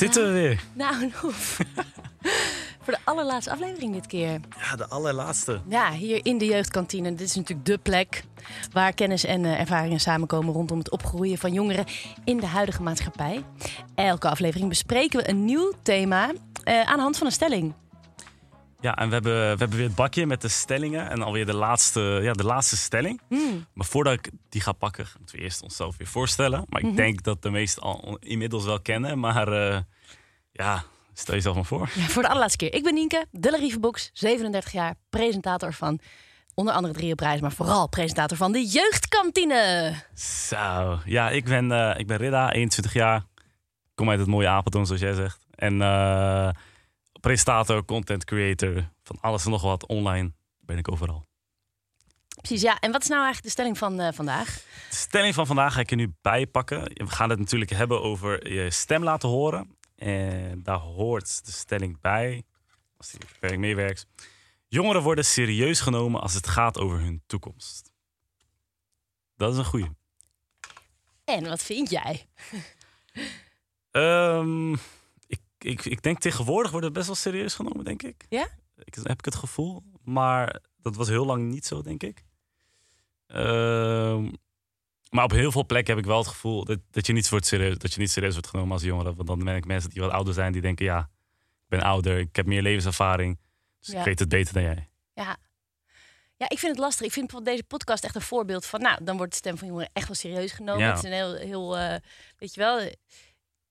zitten we weer. Nou. Voor de allerlaatste aflevering dit keer. Ja, de allerlaatste. Ja, hier in de jeugdkantine. Dit is natuurlijk dé plek waar kennis en uh, ervaringen samenkomen rondom het opgroeien van jongeren in de huidige maatschappij. Elke aflevering bespreken we een nieuw thema uh, aan de hand van een stelling. Ja, en we hebben, we hebben weer het bakje met de stellingen. En alweer de laatste, ja, de laatste stelling. Mm. Maar voordat ik die ga pakken, moeten we eerst onszelf weer voorstellen. Maar ik Mhm. denk dat de meesten al inmiddels wel kennen. Maar uh, ja, stel jezelf maar voor. Ja, voor de allerlaatste keer. Ik ben Nienke, de Larivebox, 37 jaar, presentator van onder andere Drie Prijs, maar vooral presentator van de jeugdkantine. Zo, ja, ik ben, uh, ik ben Ridda, 21 jaar. Kom uit het mooie Apeldoorn, zoals jij zegt. En uh, presentator, content creator, van alles en nog wat online ben ik overal. Precies, ja. En wat is nou eigenlijk de stelling van uh, vandaag? De stelling van vandaag ga ik er nu bij pakken. We gaan het natuurlijk hebben over je stem laten horen. En daar hoort de stelling bij, als die werk meewerkt. Jongeren worden serieus genomen als het gaat over hun toekomst. Dat is een goeie. En wat vind jij? um, ik, ik, denk tegenwoordig wordt het best wel serieus genomen, denk ik. Ja? Ik, heb ik het gevoel. Maar dat was heel lang niet zo, denk ik. Um, maar op heel veel plekken heb ik wel het gevoel dat, dat, je niet wordt serieus, dat je niet serieus wordt genomen als jongere. Want dan ben ik mensen die wat ouder zijn, die denken: ja, ik ben ouder, ik heb meer levenservaring. Dus ja. ik weet het beter dan jij. Ja. Ja, ik vind het lastig. Ik vind deze podcast echt een voorbeeld van, nou, dan wordt de stem van jongeren echt wel serieus genomen. Ja. Het is een heel, heel uh, weet je wel,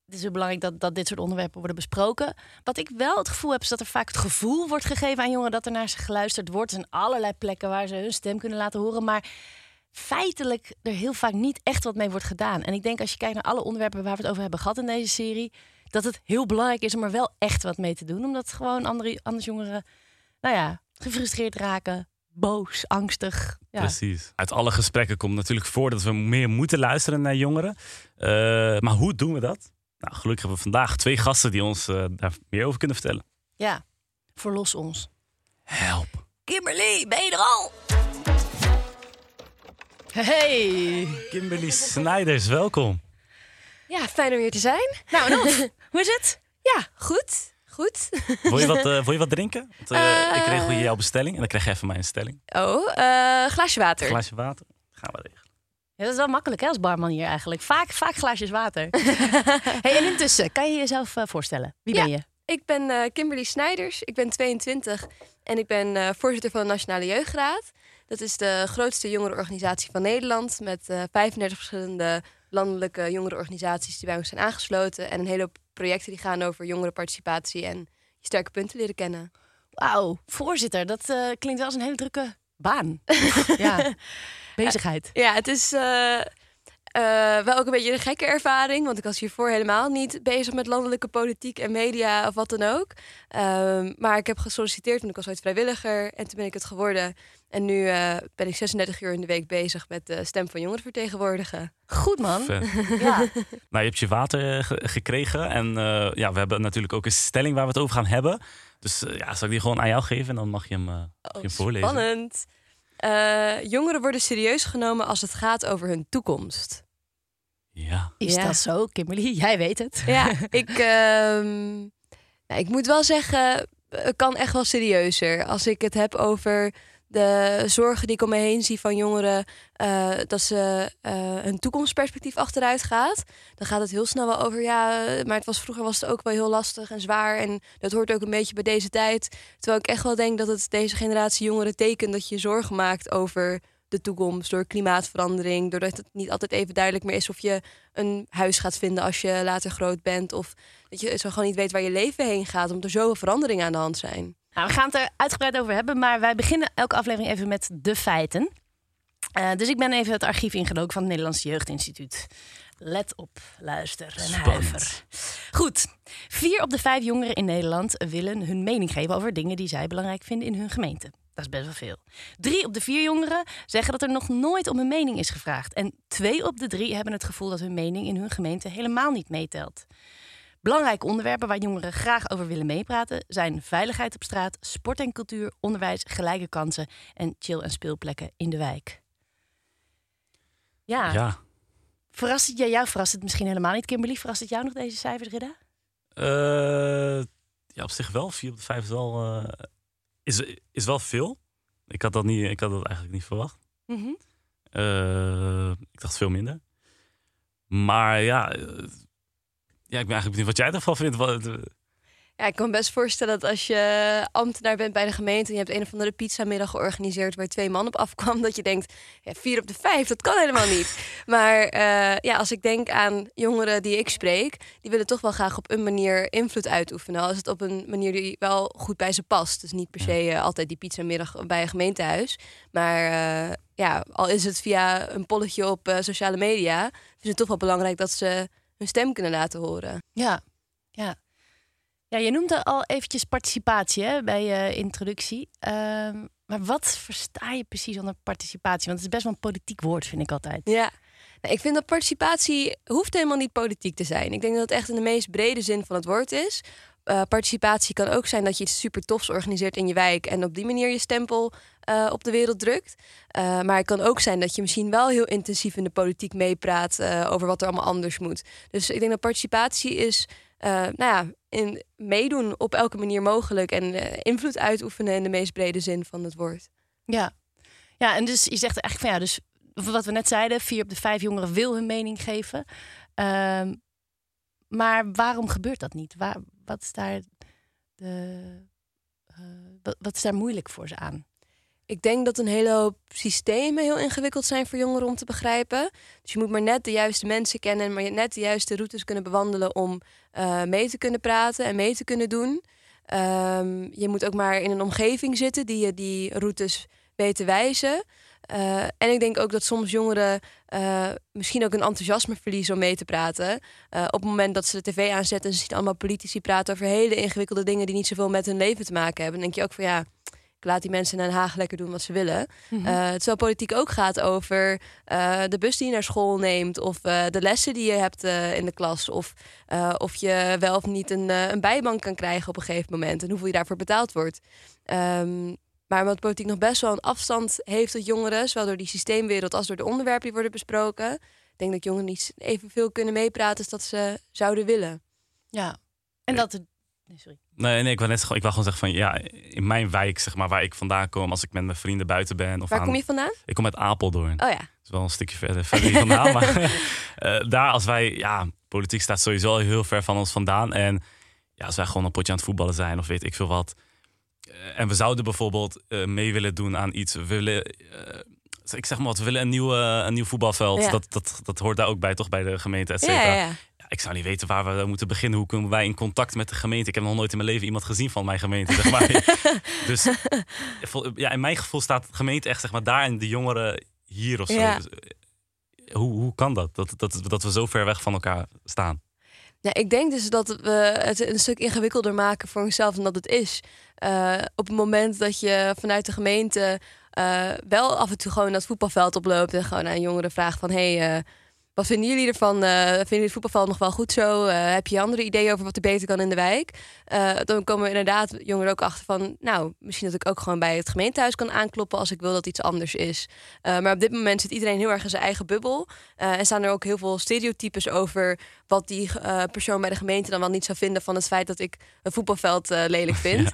het is heel belangrijk dat, dat dit soort onderwerpen worden besproken. Wat ik wel het gevoel heb, is dat er vaak het gevoel wordt gegeven aan jongeren dat er naar ze geluisterd wordt. Zijn allerlei plekken waar ze hun stem kunnen laten horen, maar feitelijk er heel vaak niet echt wat mee wordt gedaan. En ik denk als je kijkt naar alle onderwerpen waar we het over hebben gehad in deze serie, dat het heel belangrijk is om er wel echt wat mee te doen. Omdat gewoon andere, anders jongeren, nou ja, gefrustreerd raken, boos, angstig. Ja. Precies. Uit alle gesprekken komt natuurlijk voor dat we meer moeten luisteren naar jongeren. Uh, maar hoe doen we dat? Nou, gelukkig hebben we vandaag twee gasten die ons uh, daar meer over kunnen vertellen. Ja, verlos ons. Help. Kimberly, ben je er al? Hey! Kimberly Snijders, welkom. Ja, fijn om hier te zijn. Nou, Nof, hoe is het? Ja, goed. Goed. Wil je wat, uh, wil je wat drinken? Want, uh, uh, ik regel je jouw bestelling en dan krijg je even mijn stelling. Oh, glaasje water. Glaasje water. Gaan we regelen. Ja, dat is wel makkelijk hè, als barman hier eigenlijk. Vaak, vaak glaasjes water. hey, en intussen, kan je jezelf voorstellen? Wie ja, ben je? Ik ben Kimberly Snijders. Ik ben 22 en ik ben voorzitter van de Nationale Jeugdraad. Dat is de grootste jongerenorganisatie van Nederland. Met uh, 35 verschillende landelijke jongerenorganisaties die bij ons zijn aangesloten. En een hele hoop projecten die gaan over jongerenparticipatie en je sterke punten leren kennen. Wauw, voorzitter, dat klinkt wel als een hele drukke baan. ja, bezigheid. Ja, het is uh, uh, wel ook een beetje een gekke ervaring. Want ik was hiervoor helemaal niet bezig met landelijke politiek en media of wat dan ook. Um, maar ik heb gesolliciteerd, want ik was ooit vrijwilliger. En toen ben ik het geworden. En nu uh, ben ik 36 uur in de week bezig met de stem van jongeren vertegenwoordigen. Goed man. ja. Nou, je hebt je water ge gekregen. En uh, ja, we hebben natuurlijk ook een stelling waar we het over gaan hebben. Dus ja, zal ik die gewoon aan jou geven en dan mag je hem, oh, je hem voorlezen. Spannend. Uh, jongeren worden serieus genomen als het gaat over hun toekomst. Ja. Is ja. dat zo, Kimberly? Jij weet het. Ja, ik, um, nou, ik moet wel zeggen, het kan echt wel serieuzer. Als ik het heb over de zorgen die ik om me heen zie van jongeren, uh, dat ze uh, hun toekomstperspectief achteruit gaat, dan gaat het heel snel wel over ja, maar het was vroeger was het ook wel heel lastig en zwaar en dat hoort ook een beetje bij deze tijd. Terwijl ik echt wel denk dat het deze generatie jongeren tekent dat je zorgen maakt over de toekomst door klimaatverandering, doordat het niet altijd even duidelijk meer is of je een huis gaat vinden als je later groot bent of dat je zo gewoon niet weet waar je leven heen gaat, omdat er zoveel veranderingen aan de hand zijn. Nou, we gaan het er uitgebreid over hebben, maar wij beginnen elke aflevering even met de feiten. Uh, dus ik ben even het archief ingedoken van het Nederlands Jeugdinstituut. Let op, luister en huiver. Goed, vier op de vijf jongeren in Nederland willen hun mening geven over dingen die zij belangrijk vinden in hun gemeente. Dat is best wel veel. Drie op de vier jongeren zeggen dat er nog nooit om hun mening is gevraagd. En twee op de drie hebben het gevoel dat hun mening in hun gemeente helemaal niet meetelt. Belangrijke onderwerpen waar jongeren graag over willen meepraten zijn veiligheid op straat, sport en cultuur, onderwijs, gelijke kansen en chill- en speelplekken in de wijk. Ja. ja. Verrast het jij? Jou verrast het misschien helemaal niet, Kimberly. Verrast het jou nog deze cijfers, Ridda? Eh, ja, op zich wel. Vier op de vijf is wel, eh, is, is wel veel. Ik had dat, niet, ik had dat eigenlijk niet verwacht. Mhm. Eh, ik dacht veel minder. Maar ja, ja, ik ben eigenlijk benieuwd wat jij ervan vindt. Wat, Ja, ik kan me best voorstellen dat als je ambtenaar bent bij de gemeente... en je hebt een of andere pizzamiddag georganiseerd... waar twee man op afkwam, dat je denkt... Ja, vier op de vijf, dat kan helemaal niet. Maar eh, ja, als ik denk aan jongeren die ik spreek... die willen toch wel graag op een manier invloed uitoefenen. Al is het op een manier die wel goed bij ze past. Dus niet per se eh, altijd die pizzamiddag bij een gemeentehuis. Maar eh, ja, al is het via een polletje op sociale media... is het toch wel belangrijk dat ze hun stem kunnen laten horen. Ja, ja. Ja, je noemde al eventjes participatie hè, bij je introductie. Ehm, maar wat versta je precies onder participatie? Want het is best wel een politiek woord, vind ik altijd. Ja, nou, ik vind dat participatie hoeft helemaal niet politiek te zijn. Ik denk dat het echt in de meest brede zin van het woord is. Eh, participatie kan ook zijn dat je iets super tofs organiseert in je wijk en op die manier je stempel eh, op de wereld drukt. Eh, maar het kan ook zijn dat je misschien wel heel intensief in de politiek meepraat over wat er allemaal anders moet. Dus ik denk dat participatie is, nou ja, in meedoen op elke manier mogelijk en invloed uitoefenen in de meest brede zin van het woord. Ja. ja, en dus je zegt eigenlijk van ja, dus wat we net zeiden, vier op de vijf jongeren wil hun mening geven. Ehm, maar waarom gebeurt dat niet? Waar, wat, is daar de, eh, wat, is daar moeilijk voor ze aan? Ik denk dat een hele hoop systemen heel ingewikkeld zijn voor jongeren om te begrijpen. Dus je moet maar net de juiste mensen kennen en maar net de juiste routes kunnen bewandelen om eh, mee te kunnen praten en mee te kunnen doen. Ehm, je moet ook maar in een omgeving zitten die je die routes weet te wijzen. Eh, en ik denk ook dat soms jongeren eh, misschien ook een enthousiasme verliezen om mee te praten. Eh, op het moment dat ze de tv aanzetten en ze zien allemaal politici praten over hele ingewikkelde dingen die niet zoveel met hun leven te maken hebben. Dan denk je ook van ja, ik laat die mensen in Den Haag lekker doen wat ze willen. Eh, terwijl politiek ook gaat over de bus die je naar school neemt, of de lessen die je hebt in de klas, of of je wel of niet een, een bijbank kan krijgen op een gegeven moment en hoeveel je daarvoor betaald wordt. Ehm, maar omdat politiek nog best wel een afstand heeft tot jongeren, zowel door die systeemwereld als door de onderwerpen die worden besproken, ik denk dat jongeren niet evenveel kunnen meepraten als dat ze zouden willen. Ja, en dat het. Nee, sorry. Nee, nee ik, wil net, gewoon- ik wil gewoon zeggen van ja, in mijn wijk, zeg maar, waar ik vandaan kom, als ik met mijn vrienden buiten ben. Of Waar aan, kom je vandaan? Ik kom uit Apeldoorn. Oh ja. Dat is wel een stukje verder, verder hier vandaan. maar eh, daar als wij, ja, politiek staat sowieso al heel ver van ons vandaan. En ja, als wij gewoon een potje aan het voetballen zijn of weet ik veel wat. Eh, en we zouden bijvoorbeeld eh, mee willen doen aan iets. We willen, eh, ik zeg maar wat, we willen een, nieuwe, een nieuw voetbalveld. Ja. Dat, dat, dat hoort daar ook bij, toch bij de gemeente, et cetera. ja, ik zou niet weten waar we moeten beginnen. Hoe komen wij in contact met de gemeente? Ik heb nog nooit in mijn leven iemand gezien van mijn gemeente. Zeg maar. dus ja, in mijn gevoel staat de gemeente echt zeg maar, daar en de jongeren hier of zo. Dus, hoe, hoe kan dat? Dat, dat? dat we zo ver weg van elkaar staan? Ja, ik denk dus dat we het een stuk ingewikkelder maken voor onszelf dan dat het is. Eh, op het moment dat je vanuit de gemeente eh, wel af en toe gewoon dat voetbalveld oploopt en gewoon aan jongeren vraagt van hey, eh, wat vinden jullie ervan? Eh, vinden jullie het voetbalveld nog wel goed zo? Eh, heb je andere ideeën over wat er beter kan in de wijk? Eh, dan komen we inderdaad jongeren ook achter van, nou, misschien dat ik ook gewoon bij het gemeentehuis kan aankloppen als ik wil dat iets anders is. Maar op dit moment zit iedereen heel erg in zijn eigen bubbel. En staan er ook heel veel stereotypes over wat die persoon bij de gemeente dan wel niet zou vinden van het feit dat ik een voetbalveld lelijk vind.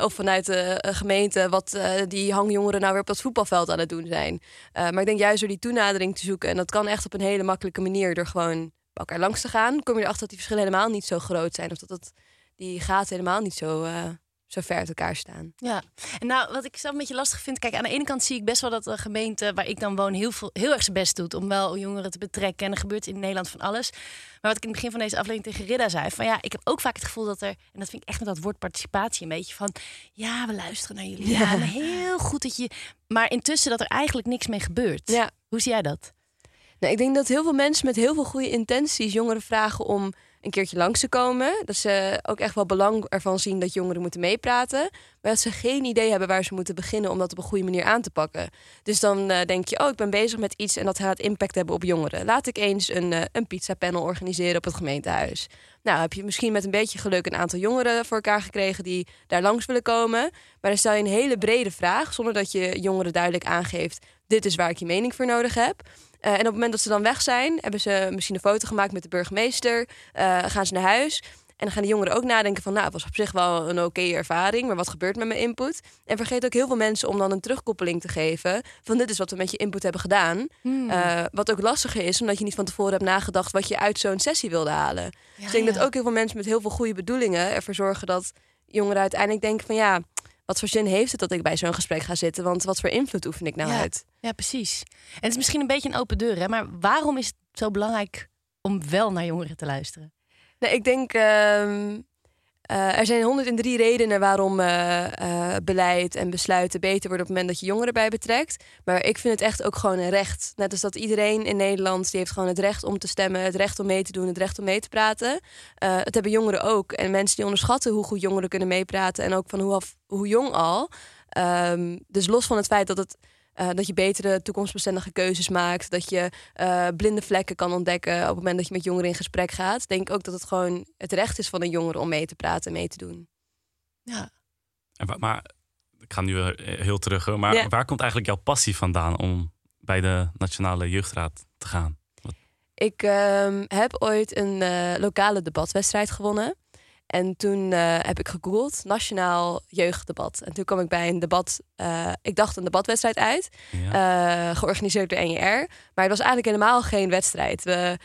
Of vanuit de gemeente wat die hangjongeren nou weer op dat voetbalveld aan het doen zijn. Maar ik denk juist door die toenadering te zoeken, en dat kan echt op een hele makkelijke manier door gewoon bij elkaar langs te gaan, kom je erachter dat die verschillen helemaal niet zo groot zijn. Of dat het, die gaten helemaal niet zo, eh, zo ver uit elkaar staan. Ja, en nou, wat ik zelf een beetje lastig vind. Kijk, aan de ene kant zie ik best wel dat de gemeente waar ik dan woon heel, veel, heel erg zijn best doet om wel jongeren te betrekken. En er gebeurt in Nederland van alles. Maar wat ik in het begin van deze aflevering tegen Ridda zei: van ja, ik heb ook vaak het gevoel dat er, en dat vind ik echt met dat woord participatie een beetje van, ja, we luisteren naar jullie. Ja, Ja. heel goed dat je. Maar intussen dat er eigenlijk niks mee gebeurt. Ja. Hoe zie jij dat? Nou, ik denk dat heel veel mensen met heel veel goede intenties jongeren vragen om een keertje langs te komen. Dat ze ook echt wel belang ervan zien dat jongeren moeten meepraten. Maar dat ze geen idee hebben waar ze moeten beginnen om dat op een goede manier aan te pakken. Dus dan eh, denk je, oh, ik ben bezig met iets en dat gaat impact hebben op jongeren. Laat ik eens een, eh een pizza panel organiseren op het gemeentehuis. Nou, heb je misschien met een beetje geluk een aantal jongeren voor elkaar gekregen die daar langs willen komen. Maar dan stel je een hele brede vraag, zonder dat je jongeren duidelijk aangeeft: dit is waar ik je mening voor nodig heb. Eh, en op het moment dat ze dan weg zijn, hebben ze misschien een foto gemaakt met de burgemeester. eh, gaan ze naar huis. En dan gaan de jongeren ook nadenken van, nou, het was op zich wel een oké ervaring, maar wat gebeurt met mijn input? En vergeet ook heel veel mensen om dan een terugkoppeling te geven van dit is wat we met je input hebben gedaan. Hmm. Uh, wat ook lastiger is, omdat je niet van tevoren hebt nagedacht wat je uit zo'n sessie wilde halen. Ja, dus ik denk ja. dat ook heel veel mensen met heel veel goede bedoelingen ervoor zorgen dat jongeren uiteindelijk denken van ja, wat voor zin heeft het dat ik bij zo'n gesprek ga zitten? Want wat voor invloed oefen ik nou Ja. uit? Ja, precies. En het is misschien een beetje een open deur, hè? maar waarom is het zo belangrijk om wel naar jongeren te luisteren? Nou, ik denk, ehm, eh, er zijn 103 redenen waarom eh, eh, beleid en besluiten beter worden op het moment dat je jongeren bij betrekt. Maar ik vind het echt ook gewoon een recht. Net als dat iedereen in Nederland, die heeft gewoon het recht om te stemmen, het recht om mee te doen, het recht om mee te praten. Het hebben jongeren ook. En mensen die onderschatten hoe goed jongeren kunnen meepraten en ook van hoe, af, hoe jong al. Ehm, dus los van het feit dat het eh, dat je betere toekomstbestendige keuzes maakt. Dat je eh, blinde vlekken kan ontdekken op het moment dat je met jongeren in gesprek gaat. Denk ik ook dat het gewoon het recht is van een jongere om mee te praten en mee te doen. Ja. En maar ik ga nu eh, heel terug, maar Ja. waar komt eigenlijk jouw passie vandaan om bij de Nationale Jeugdraad te gaan? Ik ehm, heb ooit een eh, lokale debatwedstrijd gewonnen. En toen eh, heb ik gegoogeld, Nationaal Jeugddebat. En toen kwam ik bij een debat, eh, ik dacht een debatwedstrijd uit. Ja. eh, georganiseerd door NJR. Maar het was eigenlijk helemaal geen wedstrijd. We,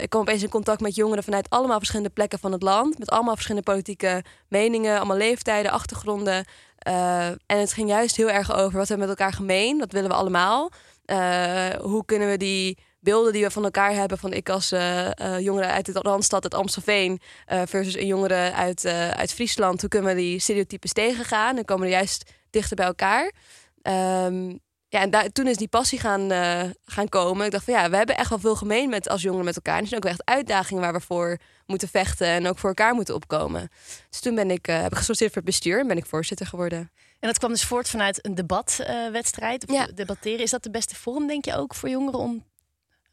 ik kwam opeens in contact met jongeren vanuit allemaal verschillende plekken van het land. Met allemaal verschillende politieke meningen, allemaal leeftijden, achtergronden. En het ging juist heel erg over wat we met elkaar gemeen. Wat willen we allemaal? Hoe kunnen we die beelden die we van elkaar hebben... van ik als eh eh, jongere uit de Randstad, uit Amstelveen... eh, versus een jongere uit, uit Friesland... hoe kunnen we die stereotypes tegengaan? Dan komen we juist dichter bij elkaar. Ehm, ja, en daar, toen is die passie gaan, gaan komen. Ik dacht van ja, we hebben echt wel veel gemeen met, als jongeren met elkaar. En er zijn ook echt uitdagingen waar we voor moeten vechten en ook voor elkaar moeten opkomen. Dus toen ben ik, eh, heb ik gesolliciteerd voor het bestuur en ben ik voorzitter geworden. En dat kwam dus voort vanuit een debatwedstrijd. of Ja. debatteren. Is dat de beste vorm, denk je ook, voor jongeren om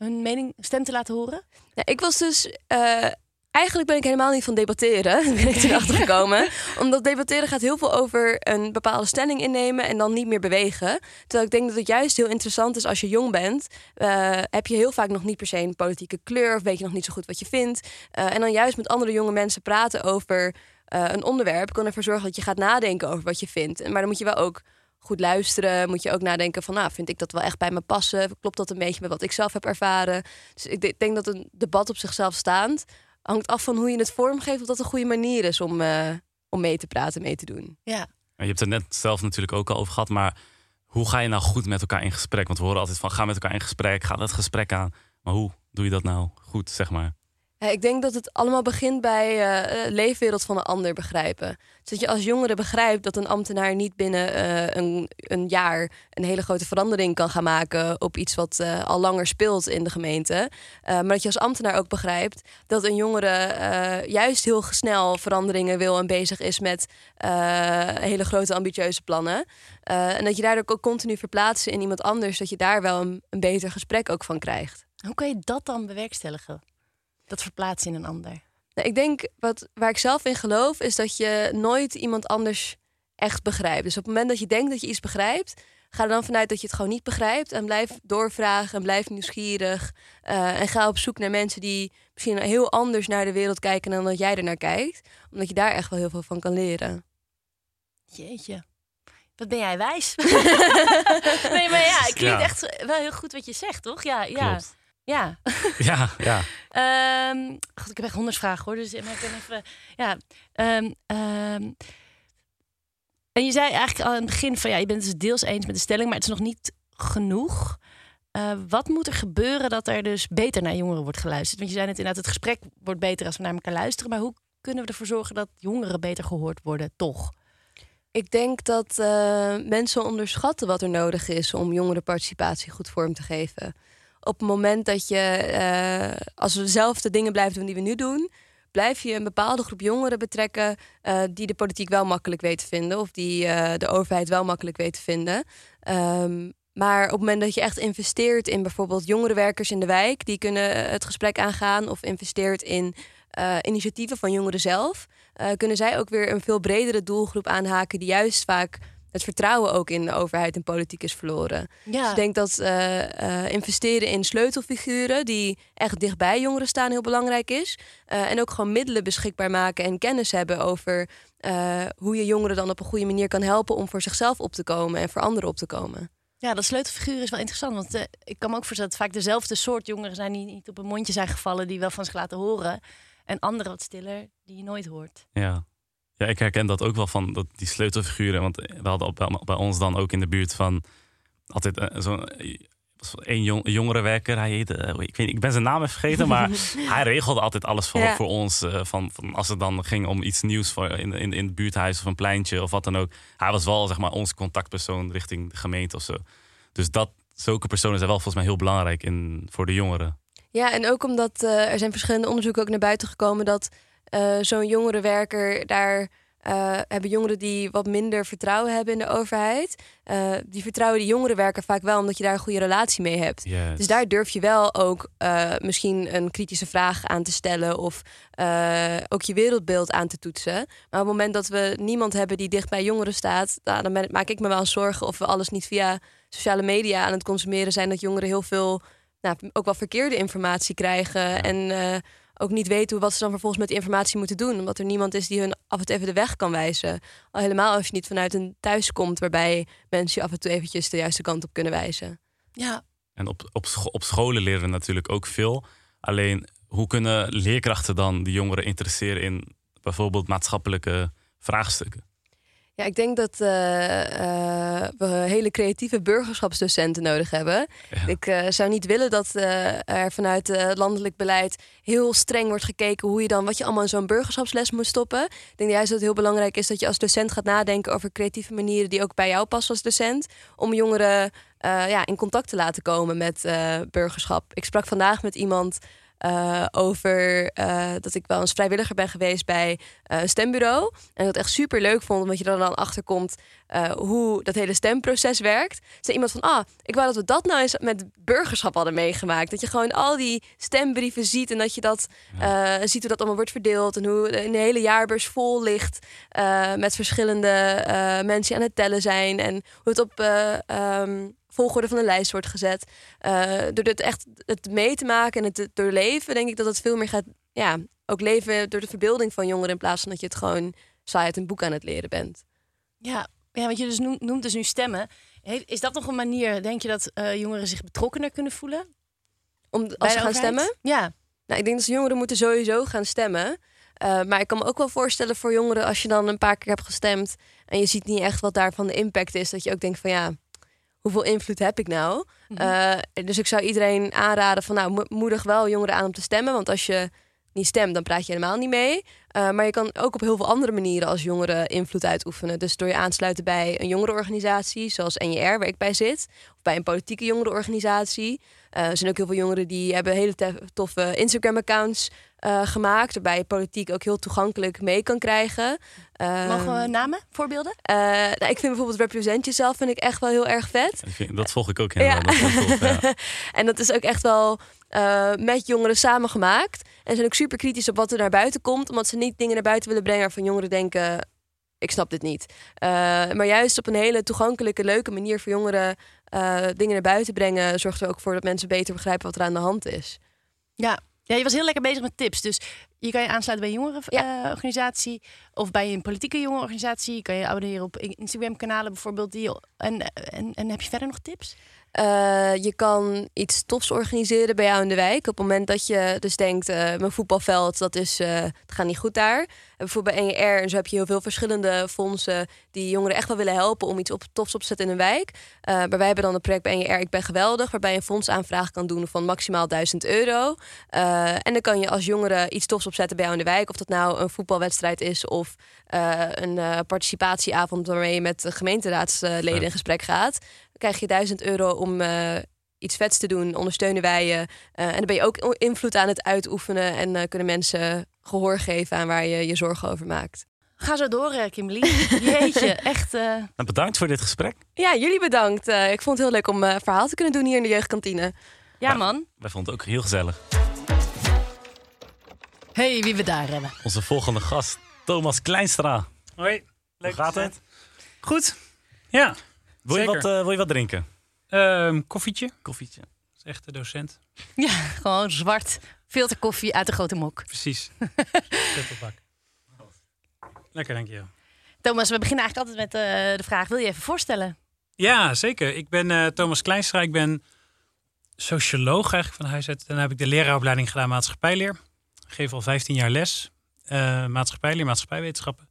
hun mening, stem te laten horen? Ik was dus. eh, eigenlijk ben ik helemaal niet van debatteren. ben ik toen achter gekomen. Omdat debatteren gaat heel veel over een bepaalde stelling innemen en dan niet meer bewegen. Terwijl ik denk dat het juist heel interessant is als je jong bent. eh, heb je heel vaak nog niet per se een politieke kleur of weet je nog niet zo goed wat je vindt. Eh, en dan juist met andere jonge mensen praten over een onderwerp kan ervoor zorgen dat je gaat nadenken over wat je vindt. Maar dan moet je wel ook goed luisteren. Moet je ook nadenken van, nou, vind ik dat wel echt bij me passen? Klopt dat een beetje met wat ik zelf heb ervaren? Dus ik de- denk dat een debat op zichzelf staand hangt af van hoe je het vormgeeft, of dat een goede manier is om, eh, om mee te praten, mee te doen. Ja. En Je hebt het net zelf natuurlijk ook al over gehad, maar hoe ga je nou goed met elkaar in gesprek? Want we horen altijd van ga met elkaar in gesprek, ga dat gesprek aan. Maar hoe doe je dat nou goed, zeg maar? Ja, ik denk dat het allemaal begint bij eh, de leefwereld van de ander begrijpen. Dus dat je als jongere begrijpt dat een ambtenaar niet binnen eh, een, een jaar een hele grote verandering kan gaan maken op iets wat eh, al langer speelt in de gemeente. Eh, maar dat je als ambtenaar ook begrijpt dat een jongere eh, juist heel snel veranderingen wil en bezig is met eh, hele grote ambitieuze plannen. Eh, en dat je daardoor ook continu verplaatsen in iemand anders, dat je daar wel een, een beter gesprek ook van krijgt. Hoe kan je dat dan bewerkstelligen? Dat verplaatsen in een ander. Nou, ik denk wat, waar ik zelf in geloof, is dat je nooit iemand anders echt begrijpt. Dus op het moment dat je denkt dat je iets begrijpt, ga er dan vanuit dat je het gewoon niet begrijpt. En blijf doorvragen en blijf nieuwsgierig. Eh, en ga op zoek naar mensen die misschien heel anders naar de wereld kijken dan dat jij er naar kijkt. Omdat je daar echt wel heel veel van kan leren. Jeetje. Wat ben jij wijs? nee, maar ja, het klinkt Ja. echt wel heel goed wat je zegt, toch? Ja, ja. Klopt. Ja. Ja, ja. Ehm, God, ik heb echt honderd vragen hoor. Dus maar ik ben even. Ja. ehm, ehm. en je zei eigenlijk al aan het begin van ja, je bent het dus deels eens met de stelling, maar het is nog niet genoeg. Eh, wat moet er gebeuren dat er dus beter naar jongeren wordt geluisterd? Want je zei net inderdaad, het gesprek wordt beter als we naar elkaar luisteren. Maar hoe kunnen we ervoor zorgen dat jongeren beter gehoord worden, toch? Ik denk dat eh, mensen onderschatten wat er nodig is om jongerenparticipatie goed vorm te geven. Op het moment dat je, eh, als we dezelfde dingen blijven doen die we nu doen, blijf je een bepaalde groep jongeren betrekken eh, die de politiek wel makkelijk weet te vinden of die eh, de overheid wel makkelijk weet te vinden. Ehm, maar op het moment dat je echt investeert in bijvoorbeeld jongerenwerkers in de wijk, die kunnen het gesprek aangaan, of investeert in initiatieven van jongeren zelf, kunnen zij ook weer een veel bredere doelgroep aanhaken die juist vaak het vertrouwen ook in de overheid en politiek is verloren. Dus ik denk dat eh, eh, investeren in sleutelfiguren die echt dichtbij jongeren staan heel belangrijk is. Eh, en ook gewoon middelen beschikbaar maken en kennis hebben over eh, hoe je jongeren dan op een goede manier kan helpen om voor zichzelf op te komen en voor anderen op te komen. Ja, dat sleutelfiguur is wel interessant. Want ik kan me ook voorstellen dat het vaak dezelfde soort jongeren zijn die niet op een mondje zijn gevallen, die wel van zich laten horen. En andere wat stiller, die je nooit hoort. Ja. Ja, ik herken dat ook wel van dat, die sleutelfiguren. Want we hadden op, bij- bij ons dan ook in de buurt van altijd eh, zo'n eh, een jong, jongerenwerker. Hij heette, eh, ik, weet, ik ben zijn naam even vergeten, maar hij regelde altijd alles voor, Ja. voor ons. eh, van, van als het dan ging om iets nieuws voor in, in, in het buurthuis of een pleintje of wat dan ook. Hij was wel zeg maar onze contactpersoon richting de gemeente of zo. Dus dat, zulke personen zijn wel volgens mij heel belangrijk in, voor de jongeren. Ja, en ook omdat eh, er zijn verschillende onderzoeken ook naar buiten gekomen dat eh, zo'n jongerenwerker daar eh, hebben jongeren die wat minder vertrouwen hebben in de overheid. eh, die vertrouwen die jongerenwerker vaak wel omdat je daar een goede relatie mee hebt. Yes. Dus daar durf je wel ook misschien een kritische vraag aan te stellen of ook je wereldbeeld aan te toetsen. Maar op het moment dat we niemand hebben die dicht bij jongeren staat, nou, dan maak ik me wel zorgen of we alles niet via sociale media aan het consumeren zijn. Dat jongeren heel veel, nou, ook wel verkeerde informatie krijgen en ook niet weten wat ze dan vervolgens met die informatie moeten doen. Omdat er niemand is die hun af en toe even de weg kan wijzen. Al helemaal als je niet vanuit een thuis komt waarbij mensen je af en toe eventjes de juiste kant op kunnen wijzen. Ja, En op, op, op scholen leren we natuurlijk ook veel. Alleen, hoe kunnen leerkrachten dan de jongeren interesseren in bijvoorbeeld maatschappelijke vraagstukken? Ja, ik denk dat eh, eh, we hele creatieve burgerschapsdocenten nodig hebben. Ja. Ik eh, zou niet willen dat er vanuit landelijk beleid heel streng wordt gekeken hoe je dan wat je allemaal in zo'n burgerschapsles moet stoppen. Ik denk juist dat het heel belangrijk is dat je als docent gaat nadenken over creatieve manieren die ook bij jou passen als docent. Om jongeren ja, in contact te laten komen met burgerschap. Ik sprak vandaag met iemand eh, over eh, dat ik wel eens vrijwilliger ben geweest bij eh, een stembureau. En dat echt super leuk vond, omdat je dan achter komt eh, hoe dat hele stemproces werkt. Zei iemand van, ah, ik wou dat we dat nou eens met burgerschap hadden meegemaakt. Dat je gewoon al die stembrieven ziet en dat je dat ziet hoe dat allemaal wordt verdeeld. En hoe een hele jaarbeurs vol ligt met verschillende mensen aan het tellen zijn. En hoe het op eh, ehm, volgorde van de lijst wordt gezet. Eh, door dit echt het mee te maken en het te doorleven, denk ik dat het veel meer gaat, ja, ook leven door de verbeelding van jongeren in plaats van dat je het gewoon saai uit een boek aan het leren bent. ja. ja want je dus noemt, noemt dus nu stemmen. He- Is dat nog een manier, denk je, dat eh, jongeren zich betrokkener kunnen voelen? Om, als ze gaan overheid? stemmen? Ja, Nou, ik denk dat jongeren moeten sowieso gaan stemmen. Uh, maar ik kan me ook wel voorstellen voor jongeren, als je dan een paar keer hebt gestemd en je ziet niet echt wat daarvan de impact is, dat je ook denkt van ja, hoeveel invloed heb ik nou? Mhm. Uh, dus ik zou iedereen aanraden van nou, mo- moedig wel jongeren aan om te stemmen, want als je niet stemt, dan praat je helemaal niet mee. Uh, maar je kan ook op heel veel andere manieren als jongeren invloed uitoefenen. Dus door je aansluiten bij een jongerenorganisatie, zoals NJR, waar ik bij zit, of bij een politieke jongerenorganisatie. Uh, er zijn ook heel veel jongeren die hebben hele toffe Instagram-accounts uh, gemaakt, waarbij je politiek ook heel toegankelijk mee kan krijgen. Uh, mogen we namen, voorbeelden? nou, ik vind bijvoorbeeld Represent Jezelf vind ik echt wel heel erg vet. Vind- Dat volg ik ook heel tof, ja. en dat is ook echt wel uh, met jongeren samengemaakt. En zijn ook super kritisch op wat er naar buiten komt. Omdat ze niet dingen naar buiten willen brengen waarvan jongeren denken... ik snap dit niet. Uh, maar juist op een hele toegankelijke, leuke manier voor jongeren... Uh, dingen naar buiten brengen... zorgt er ook voor dat mensen beter begrijpen wat er aan de hand is. Ja, ja, je was heel lekker bezig met tips. Dus je kan je aansluiten bij een jongerenorganisatie ja. of bij een politieke jongerenorganisatie. Je kan je abonneren op Instagram-kanalen bijvoorbeeld. Die, en, en, en heb je verder nog tips? Uh, je kan iets tofs organiseren bij jou in de wijk. Op het moment dat je dus denkt, uh, mijn voetbalveld, dat is, uh, het gaat niet goed daar. En bijvoorbeeld bij NJR, en zo heb je heel veel verschillende fondsen die jongeren echt wel willen helpen om iets op, tofs op te zetten in een wijk. Maar wij hebben dan een project bij NJR, Ik Ben Geweldig, waarbij je een fondsaanvraag kan doen van maximaal 1000 euro. En dan kan je als jongere iets tofs opzetten bij jou in de wijk. Of dat nou een voetbalwedstrijd is of een participatieavond waarmee je met de gemeenteraadsleden in gesprek gaat. Krijg je 1000 euro om uh, iets vets te doen, ondersteunen wij je. Uh, en dan ben je ook invloed aan het uitoefenen en uh, kunnen mensen gehoor geven aan waar je je zorgen over maakt. Ga zo door, eh, Kimberly. Jeetje, echt. Uh... Nou, bedankt voor dit gesprek. Ja, jullie bedankt. Uh, ik vond het heel leuk om uh, verhaal te kunnen doen hier in de jeugdkantine. Ja, man. Wij vonden het ook heel gezellig. hey, wie we daar hebben. Onze volgende gast, Thomas Kleinstra. Hoi. Leuk Hoe gaat het? Goed. Ja, Wil je, wat, eh, wil je wat drinken? Ehm, koffietje. Koffietje. Dat is echt de docent. Ja, gewoon zwart. Filterkoffie uit de grote mok. Precies. Ketelbak. Lekker, denk je. Thomas, we beginnen eigenlijk altijd met eh, de vraag: wil je even voorstellen? Ja, zeker. Ik ben eh, Thomas Kleinstra. Ik ben socioloog eigenlijk van huis uit. Daarna heb ik de leraaropleiding gedaan maatschappijleer. Ik geef al 15 jaar les. eh maatschappijleer, maatschappijwetenschappen.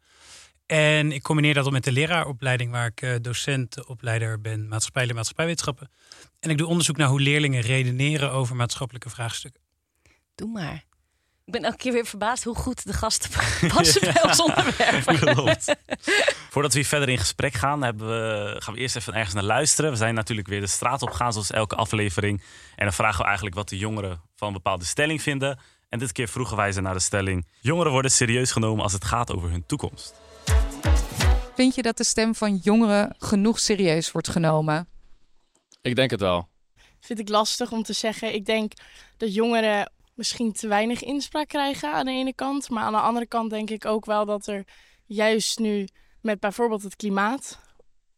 En ik combineer dat op met de leraaropleiding waar ik eh, docent, opleider ben maatschappijleer, maatschappijwetenschappen. En ik doe onderzoek naar hoe leerlingen redeneren over maatschappelijke vraagstukken. Doe maar. Ik ben elke keer weer verbaasd hoe goed de gasten passen bij ons onderwerp. Klopt. Voordat we hier verder in gesprek gaan, hebben we, gaan we eerst even ergens naar luisteren. We zijn natuurlijk weer de straat op gaan, zoals elke aflevering. En dan vragen we eigenlijk wat de jongeren van een bepaalde stelling vinden. En dit keer vroegen wij ze naar de stelling: Jongeren worden serieus genomen als het gaat over hun toekomst. Vind je dat de stem van jongeren genoeg serieus wordt genomen? Ik denk het wel. vind ik lastig om te zeggen. Ik denk dat jongeren misschien te weinig inspraak krijgen aan de ene kant. Maar aan de andere kant denk ik ook wel dat er juist nu met bijvoorbeeld het klimaat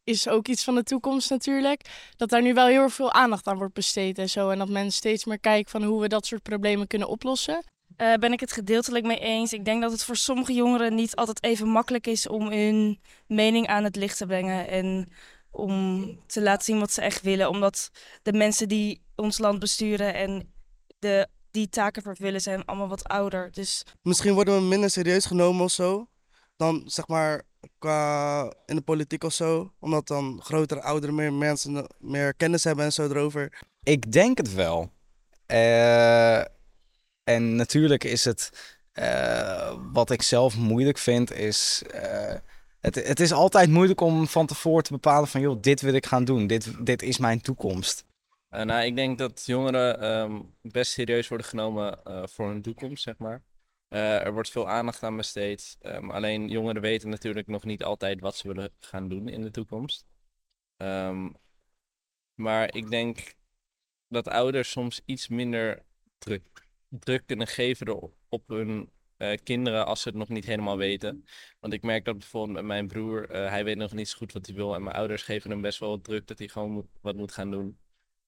is ook iets van de toekomst natuurlijk. Dat daar nu wel heel erg veel aandacht aan wordt besteed en zo. En dat men steeds meer kijkt van hoe we dat soort problemen kunnen oplossen. Eh, ben ik het gedeeltelijk mee eens. Ik denk dat het voor sommige jongeren niet altijd even makkelijk is om hun mening aan het licht te brengen. En om te laten zien wat ze echt willen. Omdat de mensen die ons land besturen en de, die taken vervullen zijn allemaal wat ouder. Dus Misschien worden we minder serieus genomen of zo. Dan zeg maar qua in de politiek of zo. Omdat dan grotere, oudere meer mensen meer kennis hebben en zo erover. Ik denk het wel. Eh, en natuurlijk is het. eh, wat ik zelf moeilijk vind, is. eh, het, het is altijd moeilijk om van tevoren te bepalen van joh, dit wil ik gaan doen. Dit, dit is mijn toekomst. Eh, nou, ik denk dat jongeren ehm, best serieus worden genomen voor hun toekomst, zeg maar. Er wordt veel aandacht aan besteed. Ehm, alleen jongeren weten natuurlijk nog niet altijd wat ze willen gaan doen in de toekomst. Ehm, maar ik denk dat ouders soms iets minder druk, druk kunnen geven op hun eh, kinderen als ze het nog niet helemaal weten. Want ik merk dat bijvoorbeeld met mijn broer, eh, hij weet nog niet zo goed wat hij wil. En mijn ouders geven hem best wel wat druk dat hij gewoon moet- wat moet gaan doen.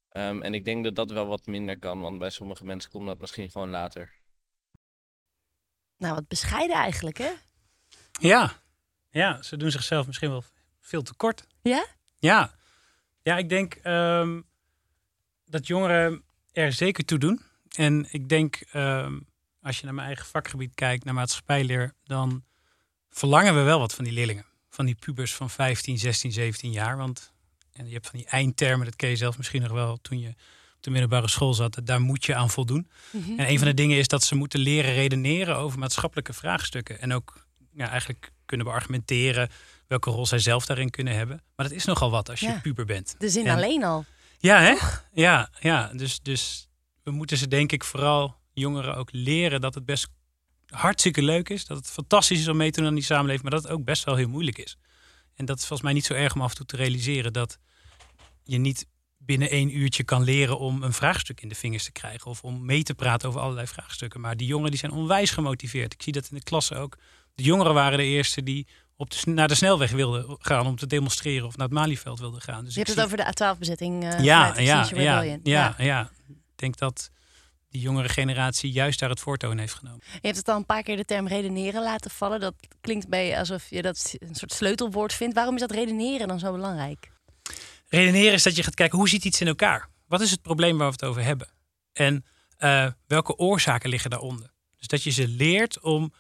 Ehm, en ik denk dat dat wel wat minder kan, want bij sommige mensen komt dat misschien gewoon later. Nou, wat bescheiden eigenlijk, hè? Ja. ja, ze doen zichzelf misschien wel veel te kort. Ja? Ja, ja ik denk ehm, dat jongeren er zeker toe doen. En ik denk, ehm, als je naar mijn eigen vakgebied kijkt, naar maatschappijleer, dan verlangen we wel wat van die leerlingen. Van die pubers van 15, 16, 17 jaar. Want en je hebt van die eindtermen, dat ken je zelf misschien nog wel toen je op de middelbare school zat. Daar moet je aan voldoen. Mhm. En een van de dingen is dat ze moeten leren redeneren over maatschappelijke vraagstukken. En ook ja, eigenlijk kunnen beargumenteren welke rol zij zelf daarin kunnen hebben. Maar dat is nogal wat als je Ja. puber bent. De zin En- alleen al. Ja, hè? Ja, ja. Dus, dus we moeten ze denk ik vooral jongeren ook leren dat het best hartstikke leuk is. Dat het fantastisch is om mee te doen aan die samenleving. Maar dat het ook best wel heel moeilijk is. En dat is volgens mij niet zo erg om af en toe te realiseren dat je niet binnen één uurtje kan leren om een vraagstuk in de vingers te krijgen. Of om mee te praten over allerlei vraagstukken. Maar die jongeren die zijn onwijs gemotiveerd. Ik zie dat in de klasse ook. De jongeren waren de eerste die op de, naar de snelweg wilden gaan om te demonstreren. Of naar het Malieveld wilden gaan. Dus Je hebt het over de A12-bezetting uh, ja, ja, ja, Rebellion. ja, ja. Ik denk dat die jongere generatie juist daar het voortouw in heeft genomen. Je hebt het al een paar keer de term redeneren laten vallen. Dat klinkt bij je alsof je dat een soort sleutelwoord vindt. Waarom is dat redeneren dan zo belangrijk? Redeneren is dat je gaat kijken hoe zit iets in elkaar? Wat is het probleem waar we het over hebben? En eh, welke oorzaken liggen daaronder? Dus dat je ze leert om.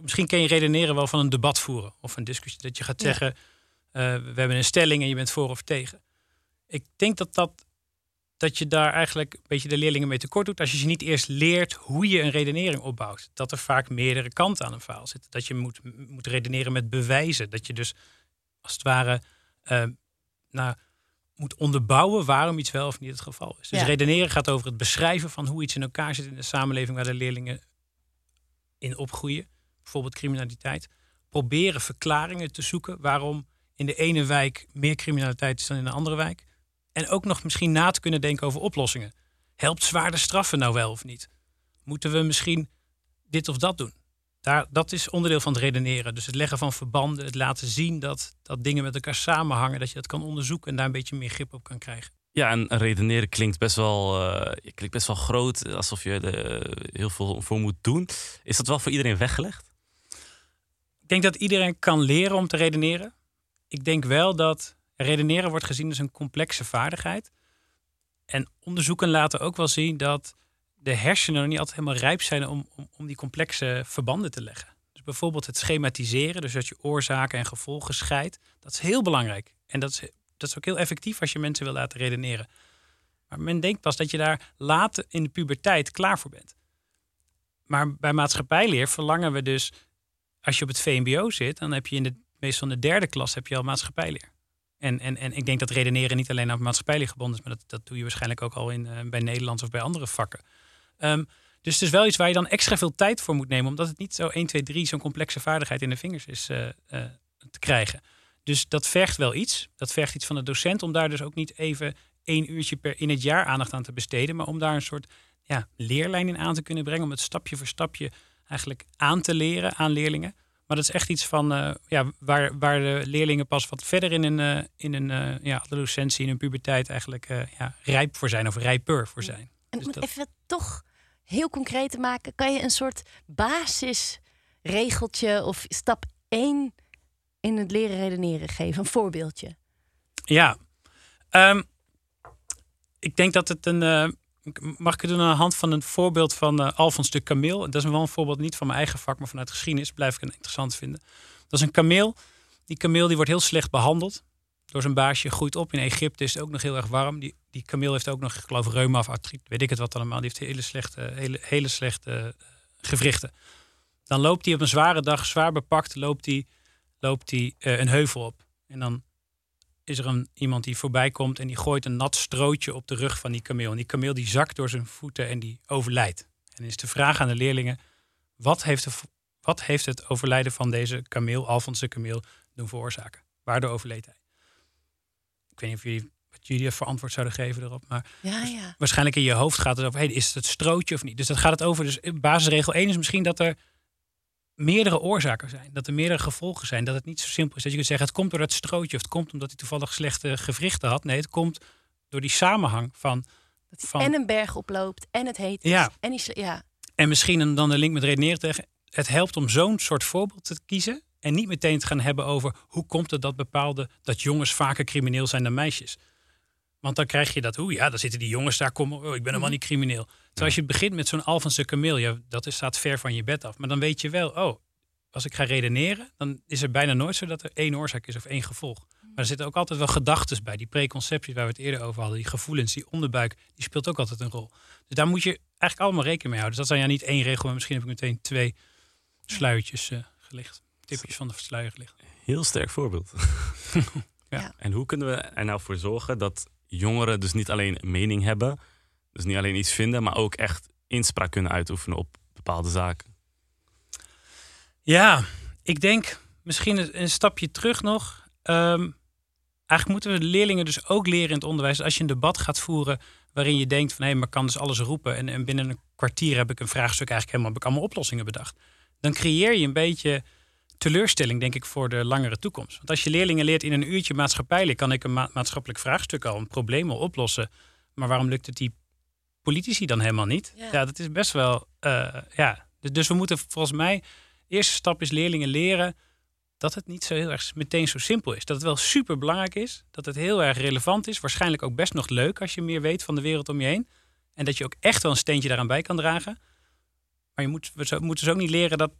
Misschien ken je redeneren wel van een debat voeren of een discussie. Dat je gaat Ja. zeggen: eh, we hebben een stelling en je bent voor of tegen. Ik denk dat, dat, dat je daar eigenlijk een beetje de leerlingen mee tekort doet. Als je ze niet eerst leert hoe je een redenering opbouwt. Dat er vaak meerdere kanten aan een verhaal zitten. Dat je moet, moet redeneren met bewijzen. Dat je dus als het ware eh, nou, moet onderbouwen waarom iets wel of niet het geval is. Dus Ja. redeneren gaat over het beschrijven van hoe iets in elkaar zit in de samenleving waar de leerlingen in opgroeien. Bijvoorbeeld criminaliteit. Proberen verklaringen te zoeken waarom in de ene wijk meer criminaliteit is dan in de andere wijk. En ook nog misschien na te kunnen denken over oplossingen. Helpt zwaarder straffen nou wel of niet? Moeten we misschien dit of dat doen? daar, dat is onderdeel van het redeneren. Dus het leggen van verbanden, het laten zien dat, dat dingen met elkaar samenhangen, dat je dat kan onderzoeken en daar een beetje meer grip op kan krijgen. Ja, en redeneren klinkt best wel, eh, klinkt best wel groot, alsof je er heel veel voor moet doen. Is dat wel voor iedereen weggelegd? Ik denk dat iedereen kan leren om te redeneren. Ik denk wel dat redeneren wordt gezien als een complexe vaardigheid. En onderzoeken laten ook wel zien dat de hersenen nog niet altijd helemaal rijp zijn om, om, om die complexe verbanden te leggen. Dus bijvoorbeeld het schematiseren, dus dat je oorzaken en gevolgen scheidt, dat is heel belangrijk. En dat is, dat is ook heel effectief als je mensen wil laten redeneren. Maar men denkt pas dat je daar later in de puberteit klaar voor bent. Maar bij maatschappijleer verlangen we dus, als je op het VMBO zit, dan heb je in de meestal in de derde klas heb je al maatschappijleer. En, en, en ik denk dat redeneren niet alleen aan maatschappijleer gebonden is, maar dat, dat doe je waarschijnlijk ook al in, uh, bij Nederlands of bij andere vakken. Um, dus het is wel iets waar je dan extra veel tijd voor moet nemen, omdat het niet zo 1, 2, 3 zo'n complexe vaardigheid in de vingers is uh, uh, te krijgen. Dus dat vergt wel iets. Dat vergt iets van de docent om daar dus ook niet even één uurtje per in het jaar aandacht aan te besteden, maar om daar een soort ja, leerlijn in aan te kunnen brengen, om het stapje voor stapje eigenlijk aan te leren aan leerlingen. Maar dat is echt iets van uh, ja, waar, waar de leerlingen pas wat verder in een, uh, in een uh, ja, adolescentie, in een puberteit eigenlijk ja, rijp voor zijn of rijper voor zijn. En om dus het even toch heel concreet te maken, kan je een soort basisregeltje of stap 1 in het leren redeneren geven? Een voorbeeldje. Ja, um, ik denk dat het een. Mag ik het doen aan de hand van een voorbeeld van uh, Alfons de Kameel? Dat is wel een voorbeeld niet van mijn eigen vak, maar vanuit geschiedenis. Blijf ik het interessant vinden. Dat is een kameel. Die kameel die wordt heel slecht behandeld door zijn baasje. Groeit op in Egypte, is het ook nog heel erg warm. Die, die kameel heeft ook nog, ik geloof, reuma of artriet. Weet ik het wat allemaal. Die heeft hele slechte, hele, hele slechte uh, gewrichten. Dan loopt hij op een zware dag, zwaar bepakt, loopt hij, loopt uh, een heuvel op. En dan is er een, iemand die voorbij komt en die gooit een nat strootje op de rug van die kameel. En die kameel die zakt door zijn voeten en die overlijdt. En is de vraag aan de leerlingen, wat heeft, de, wat heeft het overlijden van deze kameel, Alfons de kameel, doen veroorzaken? Waardoor overleed hij? Ik weet niet of jullie, wat jullie voor antwoord zouden geven erop. Maar ja, ja. waarschijnlijk in je hoofd gaat het over, hey, is het het strootje of niet? Dus dat gaat het over. Dus basisregel 1 is misschien dat er meerdere oorzaken zijn. Dat er meerdere gevolgen zijn. Dat het niet zo simpel is dat je kunt zeggen... het komt door dat strootje of het komt omdat hij toevallig slechte gewrichten had. Nee, het komt door die samenhang van... Dat hij van, en een berg oploopt en het heet is. Ja. En, die, ja. en misschien dan de link met redeneren tegen... het helpt om zo'n soort voorbeeld te kiezen... en niet meteen te gaan hebben over... hoe komt het dat bepaalde... dat jongens vaker crimineel zijn dan meisjes... Want dan krijg je dat, oeh ja, dan zitten die jongens daar, kom, oh, ik ben helemaal niet crimineel. Terwijl als je begint met zo'n Alphonse kameel, ja, dat is, staat ver van je bed af. Maar dan weet je wel, oh, als ik ga redeneren, dan is het bijna nooit zo dat er één oorzaak is of één gevolg. Maar er zitten ook altijd wel gedachten bij, die preconcepties waar we het eerder over hadden, die gevoelens, die onderbuik, die speelt ook altijd een rol. Dus daar moet je eigenlijk allemaal rekening mee houden. Dus dat zijn ja niet één regel, maar misschien heb ik meteen twee sluiertjes uh, gelicht. Tipjes van de sluier gelicht. Heel sterk voorbeeld. ja. En hoe kunnen we er nou voor zorgen dat jongeren dus niet alleen mening hebben, dus niet alleen iets vinden, maar ook echt inspraak kunnen uitoefenen op bepaalde zaken. Ja, ik denk misschien een stapje terug nog. Um, eigenlijk moeten we leerlingen dus ook leren in het onderwijs. Als je een debat gaat voeren waarin je denkt van hé, hey, maar kan dus alles roepen. En, en, binnen een kwartier heb ik een vraagstuk eigenlijk helemaal, heb ik allemaal oplossingen bedacht. Dan creëer je een beetje teleurstelling, denk ik, voor de langere toekomst. Want als je leerlingen leert in een uurtje maatschappijlijk, kan ik een ma maatschappelijk vraagstuk al, een probleem al oplossen. Maar waarom lukt het die politici dan helemaal niet? Ja, ja dat is best wel, uh, ja. Dus, dus we moeten volgens mij, de eerste stap is leerlingen leren dat het niet zo heel erg meteen zo simpel is. Dat het wel super belangrijk is, dat het heel erg relevant is, waarschijnlijk ook best nog leuk als je meer weet van de wereld om je heen. En dat je ook echt wel een steentje daaraan bij kan dragen. Maar je moet, we moeten dus ook niet leren dat,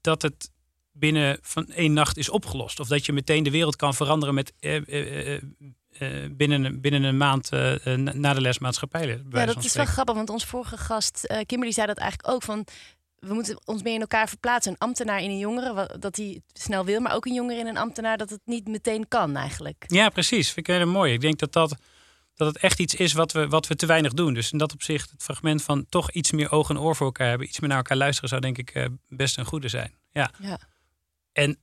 dat het binnen van één nacht is opgelost. Of dat je meteen de wereld kan veranderen met eh, eh, eh, binnen, binnen een maand na de les maatschappij. Ja, dat is wel grappig, want ons vorige gast Kimberly zei dat eigenlijk ook van. We moeten ons meer in elkaar verplaatsen. Een ambtenaar in een jongere, dat hij snel wil, maar ook een jongere in een ambtenaar, dat het niet meteen kan eigenlijk. Ja, precies. Vind ik heel mooi. Ik denk dat dat dat het echt iets is wat we, wat we te weinig doen. Dus in dat opzicht, het fragment van toch iets meer oog en oor voor elkaar hebben, iets meer naar elkaar luisteren, zou denk ik best een goede zijn. Ja. ja. En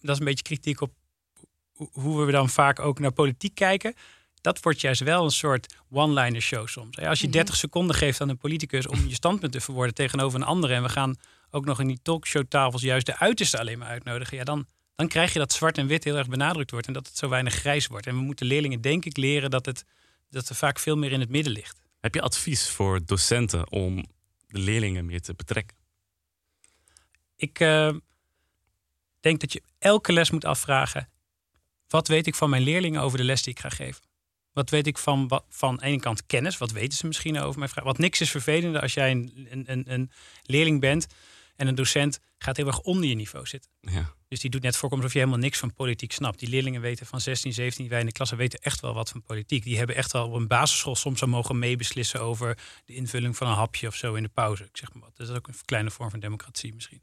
dat is een beetje kritiek op hoe we dan vaak ook naar politiek kijken. Dat wordt juist wel een soort one-liner show soms. Als je 30 seconden geeft aan een politicus om je standpunt te verwoorden tegenover een andere en we gaan ook nog in die talkshowtafels juist de uiterste alleen maar uitnodigen, ja, dan, dan krijg je dat zwart en wit heel erg benadrukt wordt en dat het zo weinig grijs wordt. En we moeten leerlingen denk ik leren dat het dat er vaak veel meer in het midden ligt. Heb je advies voor docenten om de leerlingen meer te betrekken? Ik uh, denk dat je elke les moet afvragen: wat weet ik van mijn leerlingen over de les die ik ga geven? Wat weet ik van, van de ene kant kennis? Wat weten ze misschien over mijn vraag? Want niks is vervelender als jij een, een, een leerling bent en een docent gaat heel erg onder je niveau zitten. Ja. Dus die doet net voorkomen alsof je helemaal niks van politiek snapt. Die leerlingen weten van 16, 17, wij in de klasse weten echt wel wat van politiek. Die hebben echt wel op een basisschool soms al mogen meebeslissen over de invulling van een hapje of zo in de pauze. Ik zeg maar wat. Dat is ook een kleine vorm van democratie misschien.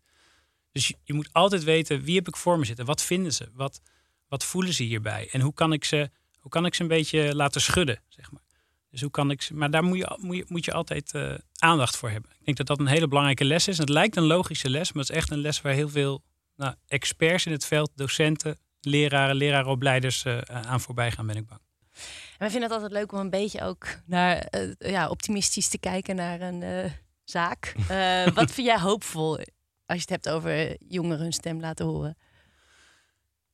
Dus je, moet altijd weten wie heb ik voor me zitten. Wat vinden ze? Wat, wat voelen ze hierbij? En hoe kan ik ze, hoe kan ik ze een beetje laten schudden, zeg maar. Dus hoe kan ik ze, maar daar moet je, moet je, moet je altijd uh, aandacht voor hebben. Ik denk dat dat een hele belangrijke les is. Het lijkt een logische les, maar het is echt een les waar heel veel nou, experts in het veld, docenten, leraren, lerarenopleiders uh, aan voorbij gaan, ben ik bang. En wij vinden het altijd leuk om een beetje ook naar, uh, ja, optimistisch te kijken naar een zaak. wat vind jij hoopvol als je het hebt over jongeren hun stem laten horen?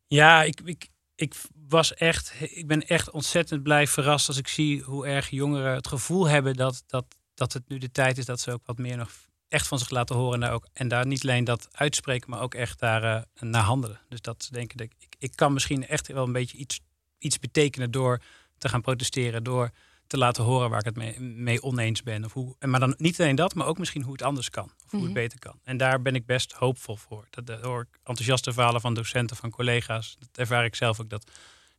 Ja, ik, ik, ik was echt, ik ben echt ontzettend blij verrast als ik zie hoe erg jongeren het gevoel hebben dat, dat, dat het nu de tijd is dat ze ook wat meer nog echt van zich laten horen en daar, ook, en daar niet alleen dat uitspreken, maar ook echt daar uh, naar handelen. Dus dat denken, dat ik, ik kan misschien echt wel een beetje iets, iets betekenen door te gaan protesteren, door te laten horen waar ik het mee, mee oneens ben. Of hoe, maar dan niet alleen dat, maar ook misschien hoe het anders kan. Of hoe Mhm. het beter kan. En daar ben ik best hoopvol voor. Dat, dat hoor ik enthousiaste verhalen van docenten, van collega's. Dat ervaar ik zelf ook. Dat,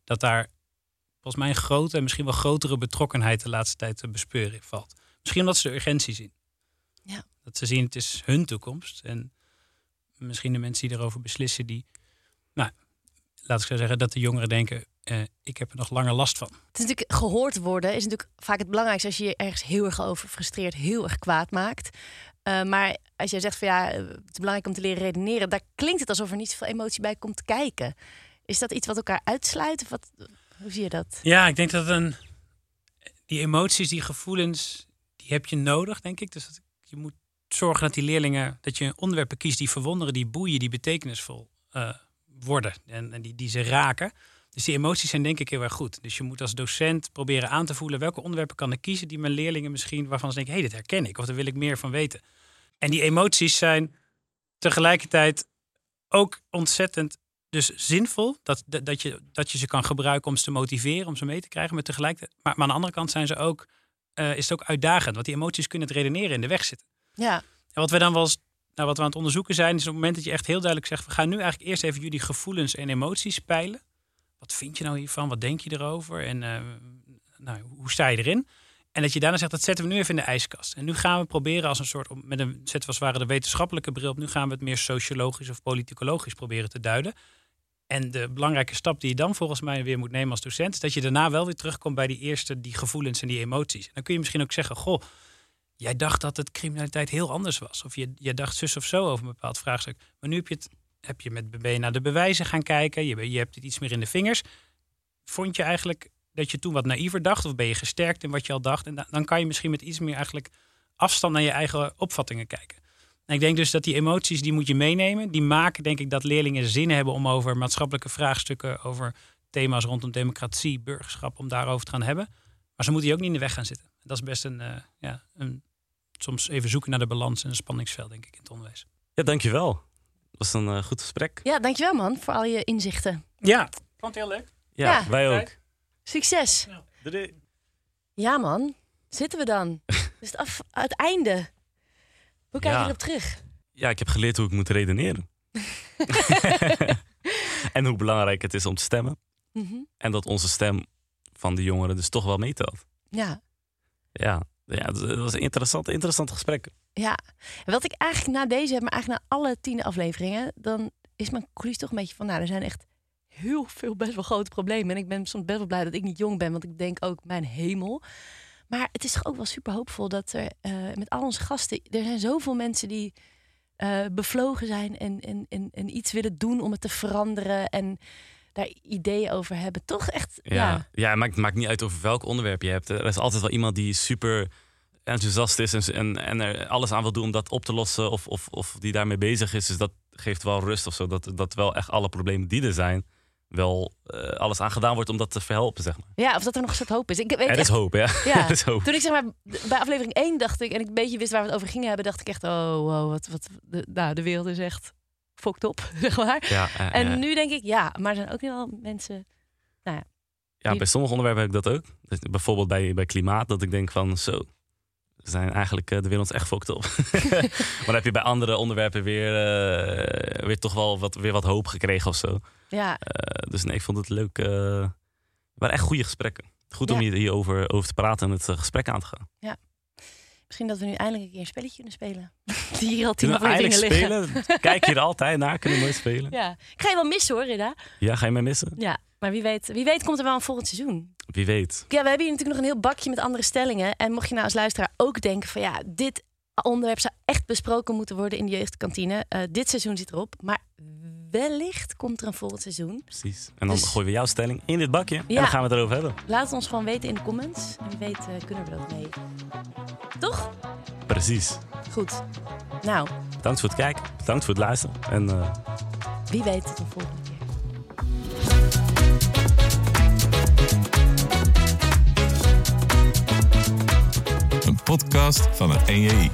dat daar volgens mij een grote en misschien wel grotere betrokkenheid de laatste tijd te bespeuren valt. Misschien omdat ze de urgentie zien. Ja. Dat ze zien het is hun toekomst. En misschien de mensen die erover beslissen, die, nou, laat ik zo zeggen, dat de jongeren denken, eh, ik heb er nog langer last van. Het is natuurlijk gehoord worden is natuurlijk vaak het belangrijkste als je je ergens heel erg over frustreert, heel erg kwaad maakt. Uh, maar als jij zegt van ja, het is belangrijk om te leren redeneren, daar klinkt het alsof er niet zoveel emotie bij komt kijken. Is dat iets wat elkaar uitsluit? Of wat, hoe zie je dat? Ja, ik denk dat een, die emoties, die gevoelens, die heb je nodig, denk ik. Dus dat, je moet zorgen dat die leerlingen, dat je onderwerpen kiest die verwonderen, die boeien, die betekenisvol uh, worden en, en die, die ze raken. Dus die emoties zijn denk ik heel erg goed. Dus je moet als docent proberen aan te voelen welke onderwerpen kan ik kiezen die mijn leerlingen misschien waarvan ze denken, hé, hey, dit herken ik of daar wil ik meer van weten. En die emoties zijn tegelijkertijd ook ontzettend dus zinvol dat, dat, je, dat je ze kan gebruiken om ze te motiveren, om ze mee te krijgen. Maar tegelijkertijd, maar, maar aan de andere kant zijn ze ook, uh, is het ook uitdagend, want die emoties kunnen het redeneren in de weg zitten. Ja. En wat we dan wel eens, nou, wat we aan het onderzoeken zijn, is op het moment dat je echt heel duidelijk zegt, we gaan nu eigenlijk eerst even jullie gevoelens en emoties peilen. Wat vind je nou hiervan? Wat denk je erover? En uh, nou, hoe sta je erin? En dat je daarna zegt, dat zetten we nu even in de ijskast. En nu gaan we proberen als een soort, met een we als de wetenschappelijke bril op. Nu gaan we het meer sociologisch of politicologisch proberen te duiden. En de belangrijke stap die je dan volgens mij weer moet nemen als docent, is dat je daarna wel weer terugkomt bij die eerste, die gevoelens en die emoties. En dan kun je misschien ook zeggen, goh, jij dacht dat het criminaliteit heel anders was. Of je, je dacht zus of zo over een bepaald vraagstuk. Maar nu heb je, het, heb je met je naar de bewijzen gaan kijken. Je, je hebt het iets meer in de vingers. Vond je eigenlijk dat je toen wat naïver dacht? Of ben je gesterkt in wat je al dacht? En dan, dan kan je misschien met iets meer eigenlijk afstand naar je eigen opvattingen kijken. En ik denk dus dat die emoties, die moet je meenemen. Die maken denk ik dat leerlingen zin hebben om over maatschappelijke vraagstukken, over thema's rondom democratie, burgerschap, om daarover te gaan hebben. Maar ze moeten je ook niet in de weg gaan zitten. Dat is best een, uh, ja, een soms even zoeken naar de balans en een spanningsveld, denk ik, in het onderwijs. Ja, dankjewel. Dat was een uh, goed gesprek. Ja, dankjewel man voor al je inzichten. Ja, vond het heel leuk. Ja, ja. wij ook. Succes. Ja. Doei. Ja man, zitten we dan. dus het, af, het einde. Hoe kijk je Ja. erop terug? Ja, ik heb geleerd hoe ik moet redeneren. en hoe belangrijk het is om te stemmen. Mhm. En dat onze stem van de jongeren dus toch wel meetelt. Ja. Ja, ja dat was een interessant, interessant gesprek. Ja, wat ik eigenlijk na deze heb, maar eigenlijk na alle tien afleveringen, dan is mijn conclusie toch een beetje van, nou, er zijn echt heel veel best wel grote problemen. En ik ben soms best wel blij dat ik niet jong ben, want ik denk ook, mijn hemel. Maar het is toch ook wel super hoopvol dat er eh, met al onze gasten, er zijn zoveel mensen die eh, bevlogen zijn en, en, en iets willen doen om het te veranderen en daar ideeën over hebben. Toch echt, ja. Ja, ja. het maakt, maakt niet uit over welk onderwerp je hebt. Er is altijd wel iemand die super enthousiast is en, en, en er alles aan wil doen om dat op te lossen of, of, of die daarmee bezig is. Dus dat geeft wel rust of zo. Dat, dat wel echt alle problemen die er zijn, wel eh, alles aan gedaan wordt om dat te verhelpen, zeg maar. Ja, of dat er nog een soort hoop is. Ik weet Er is echt- hoop, ja. Ja. Is hoop. Toen ik zeg maar bij aflevering 1 dacht ik en ik een beetje wist waar we het over gingen hebben, dacht ik echt, oh, wow, wat, wat, de, nou, de wereld is echt fokt op, zeg maar. Ja, eh, en eh. nu denk ik, ja, maar er zijn ook wel mensen, nou ja, Ja, bij sommige onderwerpen heb ik dat ook. Dus bijvoorbeeld bij, bij klimaat, dat ik denk van zo. Zijn eigenlijk eh, de wereld echt fokt op. maar dan heb je bij andere onderwerpen weer, weer toch wel wat, weer wat hoop gekregen of zo. ja, dus nee, ik vond het leuk. eh, het waren echt goede gesprekken. Goed om Ja. hier hierover over te praten en het gesprek aan te gaan. ja. Misschien dat we nu eindelijk een keer een spelletje kunnen spelen. Die hier al tien afleveringen eindelijk liggen. spelen? Kijk je er altijd naar? Kunnen we nooit spelen? Ja. Ik ga je wel missen hoor, Rida. Ja, ga je mij missen? Ja, maar wie weet, wie weet komt er wel een volgend seizoen. Wie weet. Ja, we hebben hier natuurlijk nog een heel bakje met andere stellingen. En mocht je nou als luisteraar ook denken van ja, dit onderwerp zou echt besproken moeten worden in de jeugdkantine. Eh, dit seizoen zit erop, maar wellicht komt er een volgend seizoen. Precies. En dan Dus- gooien we jouw stelling in dit bakje. En Ja. dan gaan we het erover hebben. Laat het ons gewoon weten in de comments. En wie weet eh, kunnen we er ook mee. Toch? Precies. Goed. Nou, Bedankt voor het kijken. Bedankt voor het luisteren. En eh, wie weet tot een volgende keer. Een podcast van het NJI.